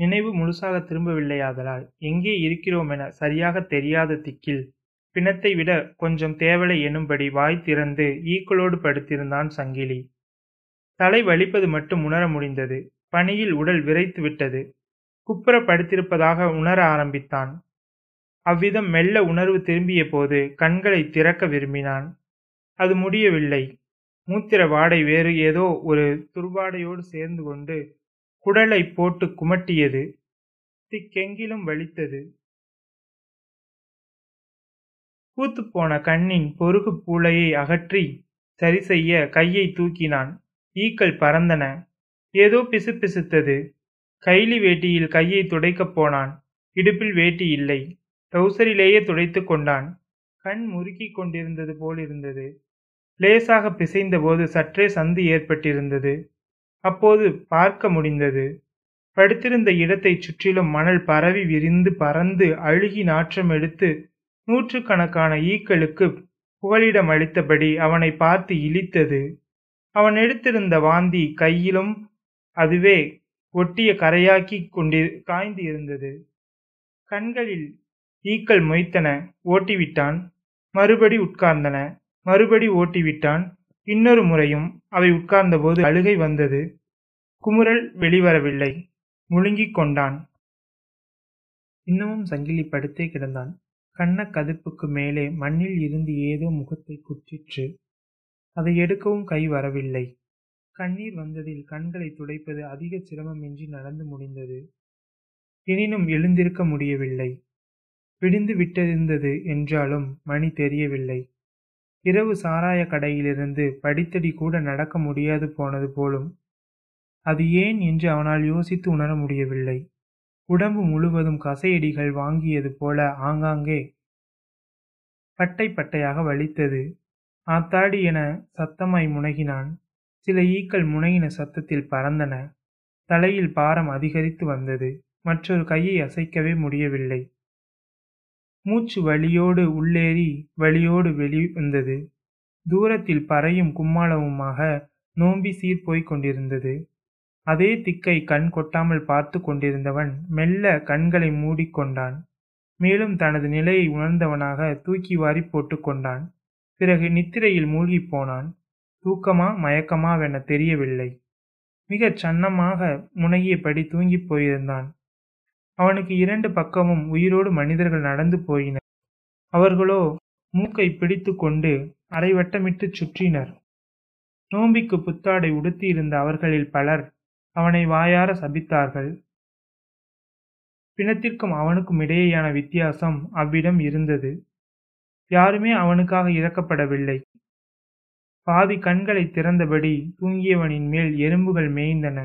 நினைவு முழுசாகத் திரும்பவில்லையாதலால் எங்கே இருக்கிறோமென சரியாகத் தெரியாத திக்கில் பிணத்தை விட கொஞ்சம் தேவலை எனும்படி வாய் திறந்து ஈக்களோடு படுத்திருந்தான் சங்கிலி. தலை வலிப்பது மட்டும் உணர முடிந்தது. பனியில் உடல் விரைத்து விட்டது. குப்புற படுத்திருப்பதாக உணர ஆரம்பித்தான். அவ்விதம் மெல்ல உணர்வு திரும்பிய போது கண்களை திறக்க விரும்பினான். அது முடியவில்லை. மூத்திர வாடை வேறு ஏதோ ஒரு துர்வாடையோடு சேர்ந்து கொண்டு குடலை போட்டு குமட்டியது திக்கெங்கிலும் வலித்தது. பூத்துப்போன கண்ணின் பொறுகு பூளையை அகற்றி சரி செய்ய கையை தூக்கினான். ஈக்கள் பறந்தன. ஏதோ பிசுபிசுத்தது கைலி வேட்டியில் கையை துடைக்கப் போனான். இடுப்பில் வேட்டி இல்லை. டவுசரிலேயே துடைத்து கொண்டான். கண் முறுக்கிக் கொண்டிருந்தது போலிருந்தது. லேசாக பிசைந்தபோது சற்றே சந்து ஏற்பட்டிருந்தது. அப்போது பார்க்க முடிந்தது. படுத்திருந்த இடத்தைச் சுற்றிலும் மணல் பரவி விரிந்து பறந்து அழுகி நாற்றம் எடுத்து நூற்றுக்கணக்கான ஈக்களுக்கு புகலிடம் அளித்தபடி அவனை பார்த்து இழித்தது. அவன் எடுத்திருந்த வாந்தி கையிலும் அதுவே ஒட்டிய கரையாக்கி கொண்டி காய்ந்து இருந்தது. கண்களில் ஈக்கள் மொய்த்தன. ஓட்டிவிட்டான். மறுபடி உட்கார்ந்தன. மறுபடி ஓட்டிவிட்டான். இன்னொரு முறையும் அவை உட்கார்ந்தபோது அழுகை வந்தது. குமுறல் வெளிவரவில்லை. முழுங்கிக் கொண்டான். இன்னமும் சங்கிலி படுத்தே கிடந்தான். கண்ண கதிப்புக்கு மேலே மண்ணில் இருந்து ஏதோ முகத்தை குற்றிற்று. அதை எடுக்கவும் கை வரவில்லை. கண்ணீர் வந்ததில் கண்களை துடைப்பது அதிக சிரமமின்றி நடந்து முடிந்தது. எனினும் எழுந்திருக்க முடியவில்லை. விடிந்து விட்டிருந்தது என்றாலும் மணி தெரியவில்லை. இரவு சாராய கடையிலிருந்து படித்தடி கூட நடக்க முடியாது போனது போலும் அது ஏன் என்று அவனால் யோசித்து உணர முடியவில்லை. உடம்பு முழுவதும் கசையடிகள் வாங்கியது போல ஆங்காங்கே பட்டை பட்டையாக வலித்தது. ஆத்தாடி என சத்தமாய் முனகினான். சில ஈக்கள் முனகின சத்தத்தில் பறந்தன. தலையில் பாரம் அதிகரித்து வந்தது. மற்றொரு கையை அசைக்கவே முடியவில்லை. மூச்சு வலியோடு உள்ளேறி வலியோடு வெளி வந்தது. தூரத்தில் பறையும் கும்மாளவுமாக நோம்பி சீர் போய்க் கொண்டிருந்தது. அதே திக்கை கண் கொட்டாமல் பார்த்து கொண்டிருந்தவன் மெல்ல கண்களை மூடிக்கொண்டான் மேலும் தனது நிலையை உணர்ந்தவனாக தூக்கி வாரி போட்டு கொண்டான். பிறகு நித்திரையில் மூழ்கிப் போனான். தூக்கமா மயக்கமாவென தெரியவில்லை. மிகச் சன்னமாக முனகியபடி தூங்கிப் போயிருந்தான். அவனுக்கு இரண்டு பக்கமும் உயிரோடு மனிதர்கள் நடந்து போயினர். அவர்களோ மூக்கை பிடித்து கொண்டு அரைவட்டமிட்டு சுற்றினர். நோம்பிக்கு புத்தாடை உடுத்தியிருந்த அவர்களில் பலர் அவனை வாயார சபித்தார்கள். பிணத்திற்கும் அவனுக்கும் இடையேயான வித்தியாசம் அவ்விடம் இருந்தது. யாருமே அவனுக்காக இறக்கப்படவில்லை. பாதி கண்களை திறந்தபடி தூங்கியவனின் மேல் எறும்புகள் மேய்ந்தன.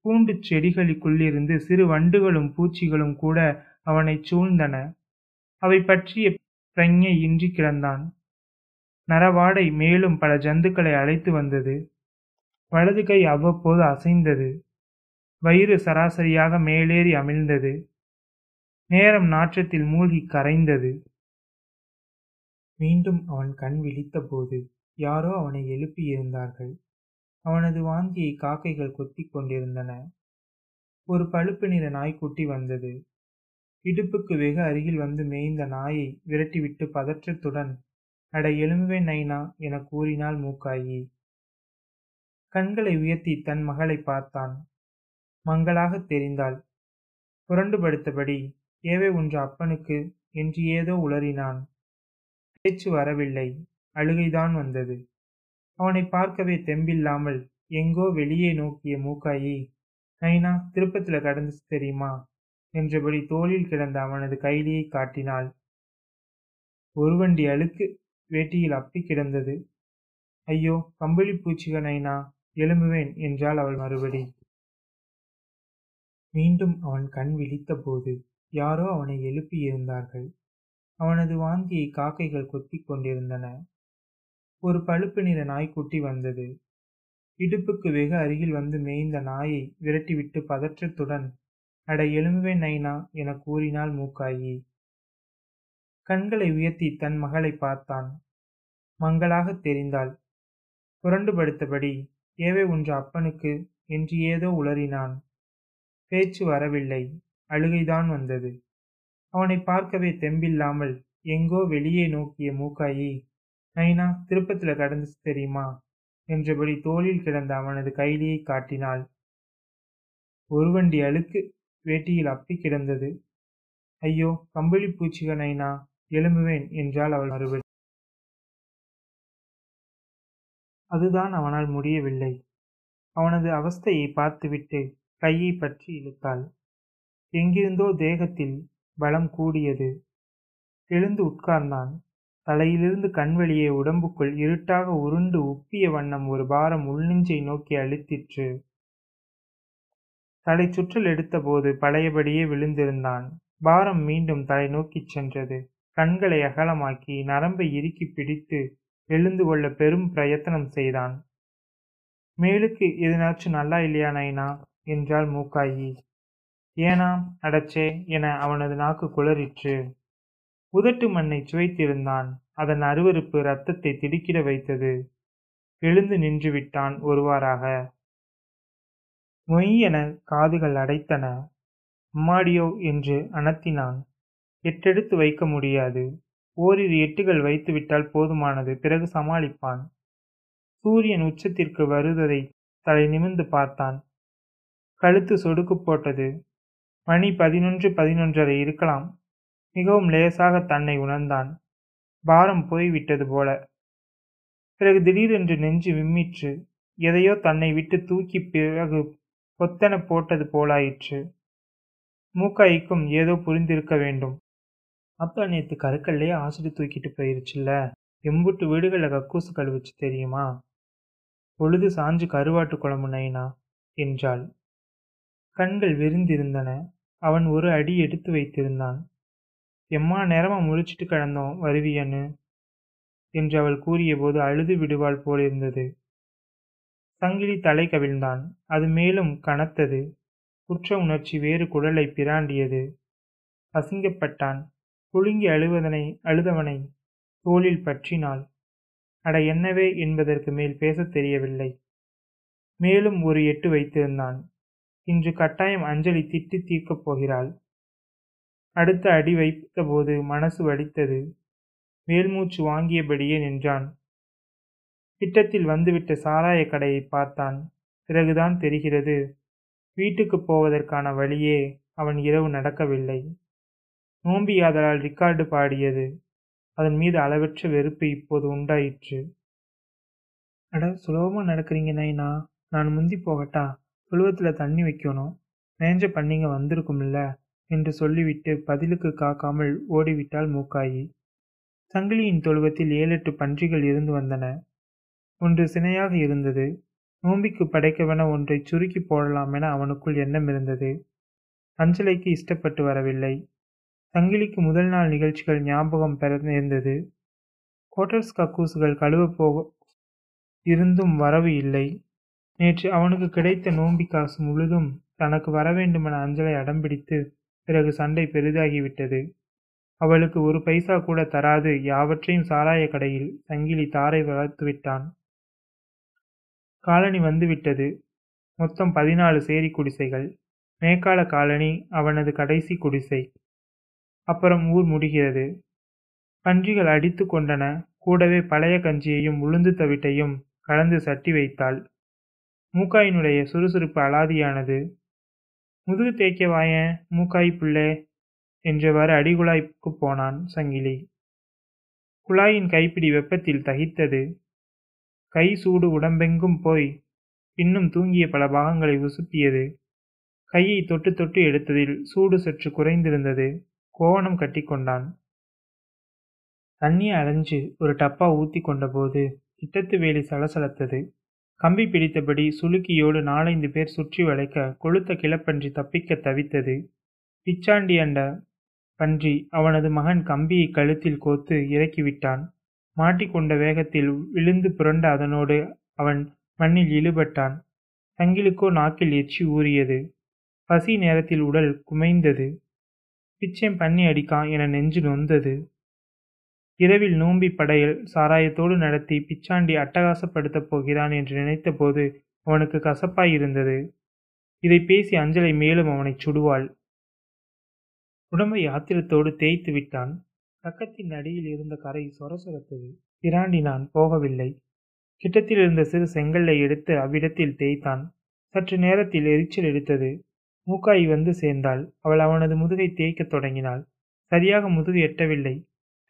பூண்டு செடிகளுக்குள்ளிருந்து சிறு வண்டுகளும் பூச்சிகளும் கூட அவனைச் சூழ்ந்தன. அவை பற்றிய பிரஞ்ஞை இன்றி கிடந்தான். நரவாடை மேலும் பல ஜந்துக்களை அழைத்து வந்தது. வலது கை அவ்வப்போது அசைந்தது. வயிறு சராசரியாக மேலேறி அமிழ்ந்தது. நேரம் நாற்றத்தில் மூழ்கி கரைந்தது. மீண்டும் அவன் கண் விழித்தபோது யாரோ அவனை எழுப்பியிருந்தார்கள் அவனது வாந்தியை காக்கைகள் கொத்திக் கொண்டிருந்தன. ஒரு பழுப்பு நிற நாய்க்குட்டி வந்தது. இடுப்புக்கு வெகு அருகில் வந்து மேய்ந்த நாயை விரட்டிவிட்டு பதற்றத்துடன் அட எலும்புவே நைனா என கூறினாள் மூக்காயி. கண்களை உயர்த்தி தன் மகளை பார்த்தான். மங்களாகத் தெரிந்தாள். புரண்டுபடுத்தபடி ஏவே ஒன்று அப்பனுக்கு என்று ஏதோ உளறினான். பேச்சு வரவில்லை. அழுகைதான் வந்தது. அவனை பார்க்கவே தெம்பில்லாமல் எங்கோ வெளியே நோக்கிய மூக்காயி நைனா திருப்பத்தில் கடந்து தெரியுமா? என்றபடி தோளில் கிடந்த அவனது கைலியை காட்டினாள். ஒரு வண்டி அழுக்கு வேட்டியில் அப்பி கிடந்தது. ஐயோ கம்பளி பூச்சிக நைனா எழும்புவேன் என்றாள் அவள் மறுபடி. மீண்டும் அவன் கண் விழித்தபோது யாரோ அவனை எழுப்பியிருந்தார்கள் அவனது வாந்தியை காக்கைகள் கொத்திக் கொண்டிருந்தன. ஒரு பழுப்பு நிற நாய்க்குட்டி வந்தது. இடுப்புக்கு வெகு அருகில் வந்து மேய்ந்த நாயை விரட்டிவிட்டு பதற்றத்துடன் அட எலும்புவே நைனா என கூறினாள் மூக்காயி. கண்களை உயர்த்தி தன் மகளை பார்த்தான். மங்களாகத் தெரிந்தாள். புரண்டு படுத்தபடி ஏவே ஒன்று அப்பனுக்கு என்று ஏதோ உளறினான். பேச்சு வரவில்லை. அழுகைதான் வந்தது. அவனை பார்க்கவே தெம்பில்லாமல் எங்கோ வெளியே நோக்கிய மூக்காயி நைனா திருப்பத்துல கடந்துச்சு தெரியுமா? என்றபடி தோளில் கிடந்த அவனது கைலியை காட்டினாள். ஒரு வண்டி அழுக்கு வேட்டியில் அப்பி கிடந்தது. ஐயோ கம்பளி பூச்சிக நைனா எழும்புவேன் என்றாள் அவள் மறுபடி. அதுதான் அவனால் முடியவில்லை. அவனது அவஸ்தையை பார்த்துவிட்டு கையை பற்றி இழுத்தாள். எங்கிருந்தோ தேகத்தில் பலம் கூடியது. எழுந்து உட்கார்ந்தான். தலையிலிருந்து கண்வெளியே உடம்புக்குள் இருட்டாக உருண்டு உப்பிய வண்ணம் ஒரு பாரம் உள்நெஞ்சை நோக்கி அழுத்திற்று. தலை சுற்றல் எடுத்தபோது பழையபடியே விழுந்திருந்தான். பாரம் மீண்டும் தலை நோக்கிச் சென்றது. கண்களை அகலமாக்கி நரம்பை இறுக்கி பிடித்து எழுந்து கொள்ள பெரும் பிரயத்தனம் செய்தான். மேலுக்கு எதனாச்சும் நல்லா இல்லையா நைனா? என்றாள் மூக்காயி. ஏனாம் அடச்சே என அவனது நாக்கு குளறிற்று. உதட்டு மண்ணை சுவைத்திருந்தான். அதன் அருவருப்பு ரத்தத்தை திடுக்கிட வைத்தது. எழுந்து நின்று விட்டான் ஒருவாறாக மொய்யென காதுகள் அடைத்தன. அம்மாடியோ என்று அனத்தினான். எட்டெடுத்து வைக்க முடியாது. ஓரிரு எட்டுகள் வைத்துவிட்டால் போதுமானது. பிறகு சமாளிப்பான். சூரியன் உச்சத்திற்கு வருவதை தலை நிமிர்ந்து பார்த்தான். கழுத்து சொடுக்கு போட்டது. மணி பதினொன்று பதினொன்றரை இருக்கலாம். மிகவும் லேசாக தன்னை உணர்ந்தான். பாரம் போய்விட்டது போல. பிறகு திடீரென்று நெஞ்சு விம்மிற்று. எதையோ தன்னை விட்டு தூக்கி பிறகு பொத்தன போட்டது போலாயிற்று. மூக்காய்க்கும் ஏதோ புரிந்திருக்க வேண்டும். அப்பா நேற்று கருக்கல்லையே ஆசிரியர் தூக்கிட்டு போயிருச்சுல்ல. எம்புட்டு வீடுகளில் கக்கூசு கழுவுச்சு தெரியுமா? பொழுது சாஞ்சு கருவாட்டு குழம்பு நைனா? என்றாள். கண்கள் விரிந்திருந்தன. அவன் ஒரு அடி எடுத்து வைத்திருந்தான். எம்மா நேரமாக முழிச்சிட்டு கிடந்தோம் வருவியன்னு என்று அவள் கூறியபோது அழுது விடுவாள் போலிருந்தது சங்கிலி தலை கவிழ்ந்தான். அது மேலும் கனத்தது. குற்ற உணர்ச்சி வேறு குடலை பிராண்டியது. அசிங்கப்பட்டான். குலுங்கி அழுவதனை அழுதவனை தோளில் பற்றினாள். அட என்னவே என்பதற்கு மேல் பேசத் தெரியவில்லை. மேலும் ஒரு எட்டு வைத்திருந்தான். இன்று கட்டாயம் அஞ்சலி திட்டி தீர்க்கப் போகிறாள். அடுத்த அடி வைத்தபோது மனசு வலித்தது. வேல்மூச்சு வாங்கியபடியே நின்றான். திட்டத்தில் வந்துவிட்ட சாராய கடையை பார்த்தான். பிறகுதான் தெரிகிறது வீட்டுக்கு போவதற்கான வழியே அவன் இரவு நடக்கவில்லை. நோம்பியாதலால் ரிக்கார்டு பாடியது. அதன் மீது அளவற்ற வெறுப்பு இப்போது உண்டாயிற்று. அட சுலபமாக நடக்கிறீங்க நைனா. நான் முந்தி போகட்டா? தொழுவத்தில் தண்ணி வைக்கணும். மேஞ்ச பண்ணிங்க வந்திருக்கும்ல. என்று சொல்லிவிட்டு பதிலுக்கு காக்காமல் ஓடிவிட்டாள் மூக்காயி. சங்கிலியின் தொழுவத்தில் ஏழெட்டு பன்றிகள் இருந்து வந்தன. ஒன்று சினையாக இருந்தது. நோம்பிக்கு படைக்கவென ஒன்றை சுருக்கி போடலாம் என அவனுக்குள் எண்ணம் இருந்தது. அஞ்சலைக்கு இஷ்டப்பட்டு வரவில்லை. சங்கிலிக்கு முதல் நாள் நிகழ்ச்சிகள் ஞாபகம் பெற நேர்ந்தது. கோட்டர்ஸ் கக்கூசுகள் கழுவ போக இருந்தும் வரவு இல்லை. நேற்று அவனுக்கு கிடைத்த நோம்பி காசு முழுதும் தனக்கு வர வேண்டுமென அஞ்சலை அடம்பிடித்து பிறகு சண்டை பெரிதாகிவிட்டது. அவளுக்கு ஒரு பைசா கூட தராது. யாவற்றையும் சாராய கடையில் சங்கிலி தாரை வளர்த்து விட்டான். காலனி வந்துவிட்டது. மொத்தம் பதினாலு சேரி குடிசைகள். மேக்கால காலனி அவனது கடைசி குடிசை. அப்புறம் ஊர் முடிகிறது. பன்றிகள் அடித்து கொண்டன. கூடவே பழைய கஞ்சியையும் உளுந்து தவிட்டையும் கலந்து சட்டி வைத்தாள். மூக்காயினுடைய சுறுசுறுப்பு அலாதியானது. முதுகு தேய்க்க வாயன் மூக்காய் புள்ளே என்றவாறு அடிகுழாய்க்கு போனான் சங்கிலி. குழாயின் கைப்பிடி வெப்பத்தில் தகித்தது. கை சூடு உடம்பெங்கும் போய் இன்னும் தூங்கிய பல பாகங்களை உசுப்பியது. கையை தொட்டு தொட்டு எடுத்ததில் சூடு சற்று குறைந்திருந்தது. கோவணம் கட்டிக்கொண்டான் தண்ணியை அலைஞ்சு ஒரு டப்பா ஊத்தி கொண்டபோது கிட்டத்து வேலி சலசலத்தது. கம்பி பிடித்தபடி சுளுக்கியோடு நாலைந்து பேர் சுற்றி வளைக்க கொளுத்த கிளப்பன்றி தப்பிக்க தவித்தது. பிச்சாண்டி அண்ட பன்றி அவனது மகன் கம்பியை கழுத்தில் கோத்து இறக்கிவிட்டான். மாட்டிக்கொண்ட வேகத்தில் விழுந்து புரண்ட அதனோடு அவன் மண்ணில் இழுபட்டான். சங்கிலுக்கோ நாக்கில் எச்சி ஊறியது. பசி நேரத்தில் உடல் குமைந்தது. பிச்சை பண்ணி அடிக்கான் என நெஞ்சு நொந்தது. இரவில் நோம்பி படையல் சாராயத்தோடு நடத்தி பிச்சாண்டி அட்டகாசப்படுத்தப் போகிறான் என்று நினைத்தபோது அவனுக்கு கசப்பாயிருந்தது இதை பேசி அஞ்சலை மேலும் அவனைச் சுடுவாள். உடம்பை ஆத்திரத்தோடு தேய்த்து விட்டான். பக்கத்தின் அடியில் இருந்த கரை சொரசொரத்தது. பிராண்டினான் போகவில்லை. கிட்டத்தில் இருந்த சிறு செங்கல்லை எடுத்து அவ்விடத்தில் தேய்த்தான். சற்று நேரத்தில் எரிச்சல் எடுத்தது. மூக்காய் வந்து சேர்ந்தாள். அவள் அவனது முதுகை தேய்க்கத் தொடங்கினாள். சரியாக முதுகு எட்டவில்லை.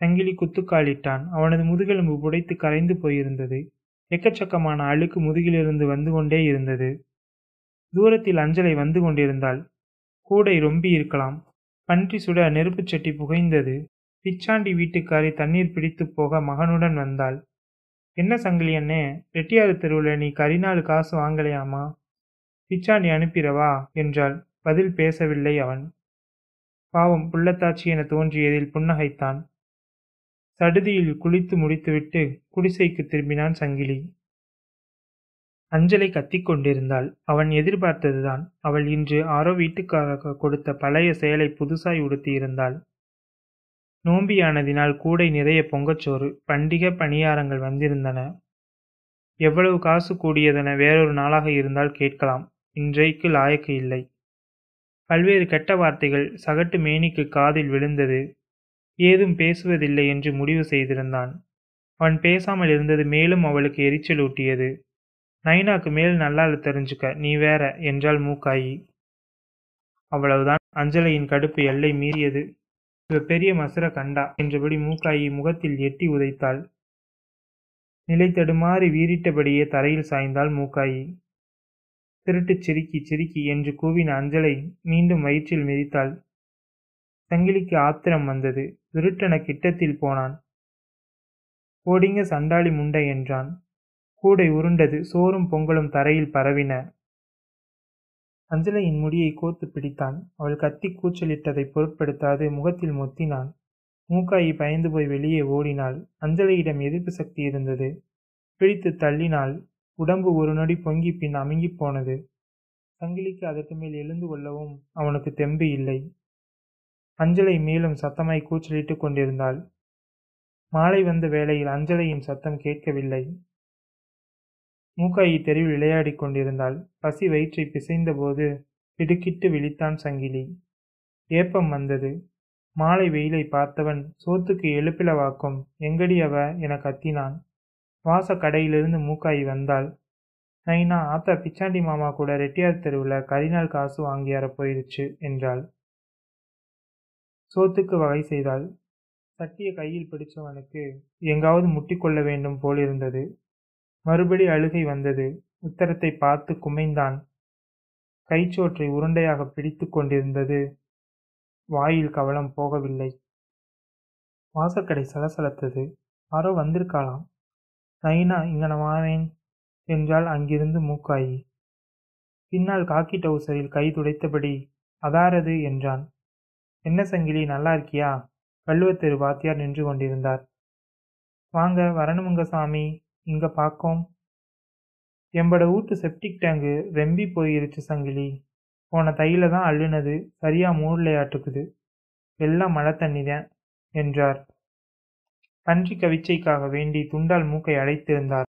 சங்கிலி குத்துக்காலிட்டான். அவனது முதுகெலும்பு புடைத்து கரைந்து போயிருந்தது. எக்கச்சக்கமான அழுக்கு முதுகிலிருந்து வந்து கொண்டே இருந்தது. தூரத்தில் அஞ்சலை வந்து கொண்டிருந்தாள். கூடை ரொம்பி இருக்கலாம். பன்றி சுட நெருப்புச் சட்டி புகைந்தது. பிச்சாண்டி வீட்டுக்காரி தண்ணீர் பிடித்து போக மகனுடன் வந்தாள். என்ன சங்கிலி அண்ணே ரெட்டியாறு தெருவில் நீ கரிநாள் காசு வாங்கலையாமா? பிச்சாண்டி அனுப்பிறவா என்றாள். பதில் பேசவில்லை அவன். பாவம் புள்ளத்தாச்சி என தோன்றியதில் புன்னகைத்தான். சடுதியில் குளித்து முடித்துவிட்டு குடிசைக்கு திரும்பினான் சங்கிலி. அஞ்சலை கத்திக் கொண்டிருந்தாள். அவன் எதிர்பார்த்ததுதான். அவள் இன்று ஆரோ வீட்டுக்காரக கொடுத்த பழைய செயலை புதுசாய் உடுத்தியிருந்தாள் நோம்பியானதினால் கூடை நிறைய பொங்கச்சோறு பண்டிகை பணியாரங்கள் வந்திருந்தன. எவ்வளவு காசு கூடியதென வேறொரு நாளாக இருந்தால் கேட்கலாம். இன்றைக்கு லாயக்கு இல்லை. பல்வேறு கெட்ட வார்த்தைகள் சகட்டு மேனிக்கு காதில் விழுந்தது. ஏதும் பேசுவதில்லை என்று முடிவு செய்திருந்தான். அவன் பேசாமல் இருந்தது மேலும் அவளுக்கு எரிச்சல் ஊட்டியது. நைனாக்கு மேல் நல்லால தெரிஞ்சுக்க நீ வேற என்றாள் மூக்காயி. அவ்வளவுதான். அஞ்சலையின் கடுப்பு எல்லை மீறியது. இவ பெரிய மசுர கண்டா என்றபடி மூக்காயி முகத்தில் எட்டி உதைத்தாள். நிலை தடுமாறி வீறிட்டபடியே தரையில் சாய்ந்தாள் மூக்காயி. திருட்டுச் சிரிக்கி சிரிக்கி என்று கூவின அஞ்சலை மீண்டும் வயிற்றில் மிதித்தாள். சங்கிலிக்கு ஆத்திரம் வந்தது. திருட்டன கிட்டத்தில் போனான். ஓடிங்க சண்டாளி முண்டை என்றான். கூடை உருண்டது சோறும் பொங்கலும் தரையில் பரவின. அஞ்சலையின் முடியை கோத்து பிடித்தான். அவள் கத்தி கூச்சலிட்டதை பொருட்படுத்தாது முகத்தில் மொத்தினான். மூக்காயி பயந்து போய் வெளியே ஓடினாள். அஞ்சலையிடம் எதிர்ப்பு சக்தி இருந்தது. பிடித்து தள்ளினாள். உடம்பு ஒரு நொடி பொங்கி பின் அமுங்கி போனது. சங்கிலிக்கு அதற்கு மேல் எழுந்து கொள்ளவும் அவனுக்கு தெம்பு இல்லை. அஞ்சலை மேலும் சத்தமாய் கூச்சலிட்டு கொண்டிருந்தாள். மாலை வந்த வேளையில் அஞ்சலையின் சத்தம் கேட்கவில்லை. மூக்காயி தெருவில் விளையாடிக் கொண்டிருந்தாள். பசி வயிற்றை பிசைந்தபோது திடுக்கிட்டு விழித்தான் சங்கிலி. ஏப்பம் வந்தது. மாலை வெயிலை பார்த்தவன் சோத்துக்கு எழுப்பிலவாக்கும் எங்கடி அவ என கத்தினான். வாச கடையிலிருந்து மூக்காயி வந்தாள். நைனா ஆத்தா பிச்சாண்டி மாமா கூட ரெட்டியார் தெருவில் கரிநாள் காசு வாங்கியார போயிடுச்சு என்றாள். சோத்துக்கு வகை செய்தாள் சட்டியை கையில் பிடிச்சவனுக்கு எங்காவது முட்டிக்கொள்ள வேண்டும் போலிருந்தது மறுபடி அழுகை வந்தது. உத்தரத்தை பார்த்து குமைந்தான். கைச்சோற்றை உருண்டையாக பிடித்து கொண்டிருந்தது. வாயில் கவலம் போகவில்லை. வாசக்கடை சலசலத்தது. யாரோ வந்திருக்காளாம். நைனா இங்கன வாவேன் என்றால் அங்கிருந்து மூக்காயி. பின்னால் காக்கி டவுசரில் கை துடைத்தபடி அதாரது என்றான். என்ன சங்கிலி நல்லா இருக்கியா? வள்ளுவத்தெரு வாத்தியார் நின்று கொண்டிருந்தார். வாங்க வரணுமுங்க சாமி. இங்க பார்க்கோம் எம்பட வீட்டு செப்டிக் டேங்கு ரெம்பி போயிருச்சு சங்கிலி. போன தையில தான் அள்ளுனது. சரியா மூடலையாட்டுக்குது எல்லாம் மழை தண்ணி தான் என்றார். பன்றி கவிச்சைக்காக வேண்டி துண்டால் மூக்கை அடைத்திருந்தார்.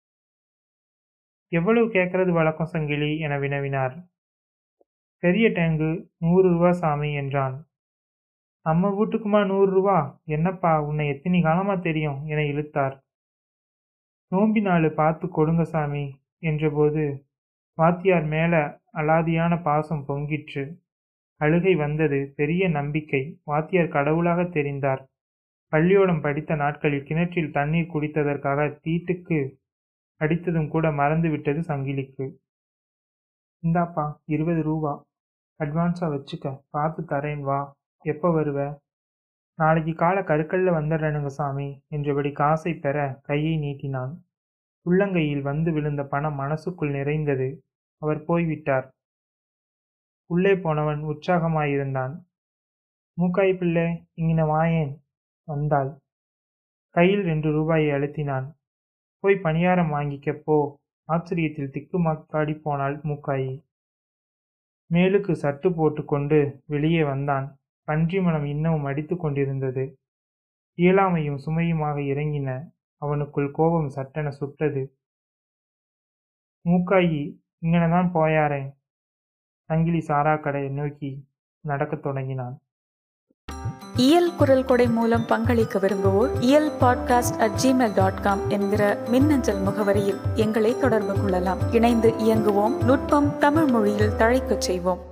எவ்வளவு கேட்கறது வழக்கம் சங்கிலி? என வினவினார். பெரிய டேங்கு நூறு ரூபா சாமி என்றான். நம்ம வீட்டுக்குமா நூறு ரூபா? என்னப்பா உன்னை எத்தனை காலமா தெரியும்? என இழுத்தார். நோம்பி நாள் பார்த்து கொடுங்க சாமி என்றபோது வாத்தியார் மேல அலாதியான பாசம் பொங்கிற்று. அழுகை வந்தது பெரிய நம்பிக்கை. வாத்தியார் கடவுளாக தெரிந்தார். பள்ளியோடம் படித்த நாட்களில் கிணற்றில் தண்ணீர் குடித்ததற்காக தீட்டுக்கு அடித்ததும் கூட மறந்து விட்டது சங்கிலிக்கு. இந்தாப்பா இருபது ரூபா. அட்வான்ஸாக வச்சுக்க பார்த்து தரேன் வா. எப்போ வருவ? நாளைக்கு காலை கருக்கல்ல வந்துடுறேனுங்க சாமி என்றபடி காசை பெற கையை நீட்டினான். உள்ளங்கையில் வந்து விழுந்த பணம் மனசுக்குள் நிறைந்தது. அவர் போய்விட்டார். உள்ளே போனவன் உற்சாகமாயிருந்தான். மூக்காய் பிள்ளை இங்கின வாயேன் வந்தாள். கையில் ரெண்டு ரூபாயை அழுத்தினான். போய் பணியாரம் வாங்கிக்க போ ஆச்சரியத்தில் திக்குமாக்காடி போனாள் மூக்காயி. மேலுக்கு சட்டு போட்டுக்கொண்டு வெளியே வந்தான். பன்றி மனம் இன்னமும் அடித்து கொண்டிருந்தது. இயலாமையும் சுமையுமாக இறங்கின அவனுக்குள் கோபம் சட்டென சுட்டது. மூக்காயி இங்கனதான் போயாரேன் சங்கிலி சாரா கடையை நோக்கி நடக்கத் தொடங்கினான். இயல் குரல் கொடை மூலம் பங்களிக்க விரும்புவோர் இயல் podcast at Gmail dot com என்கிற மின்னஞ்சல் முகவரியில் எங்களை தொடர்பு கொள்ளலாம். இணைந்து இயங்குவோம். நுட்பம் தமிழ் மொழியில் தழைக்கச் செய்வோம்.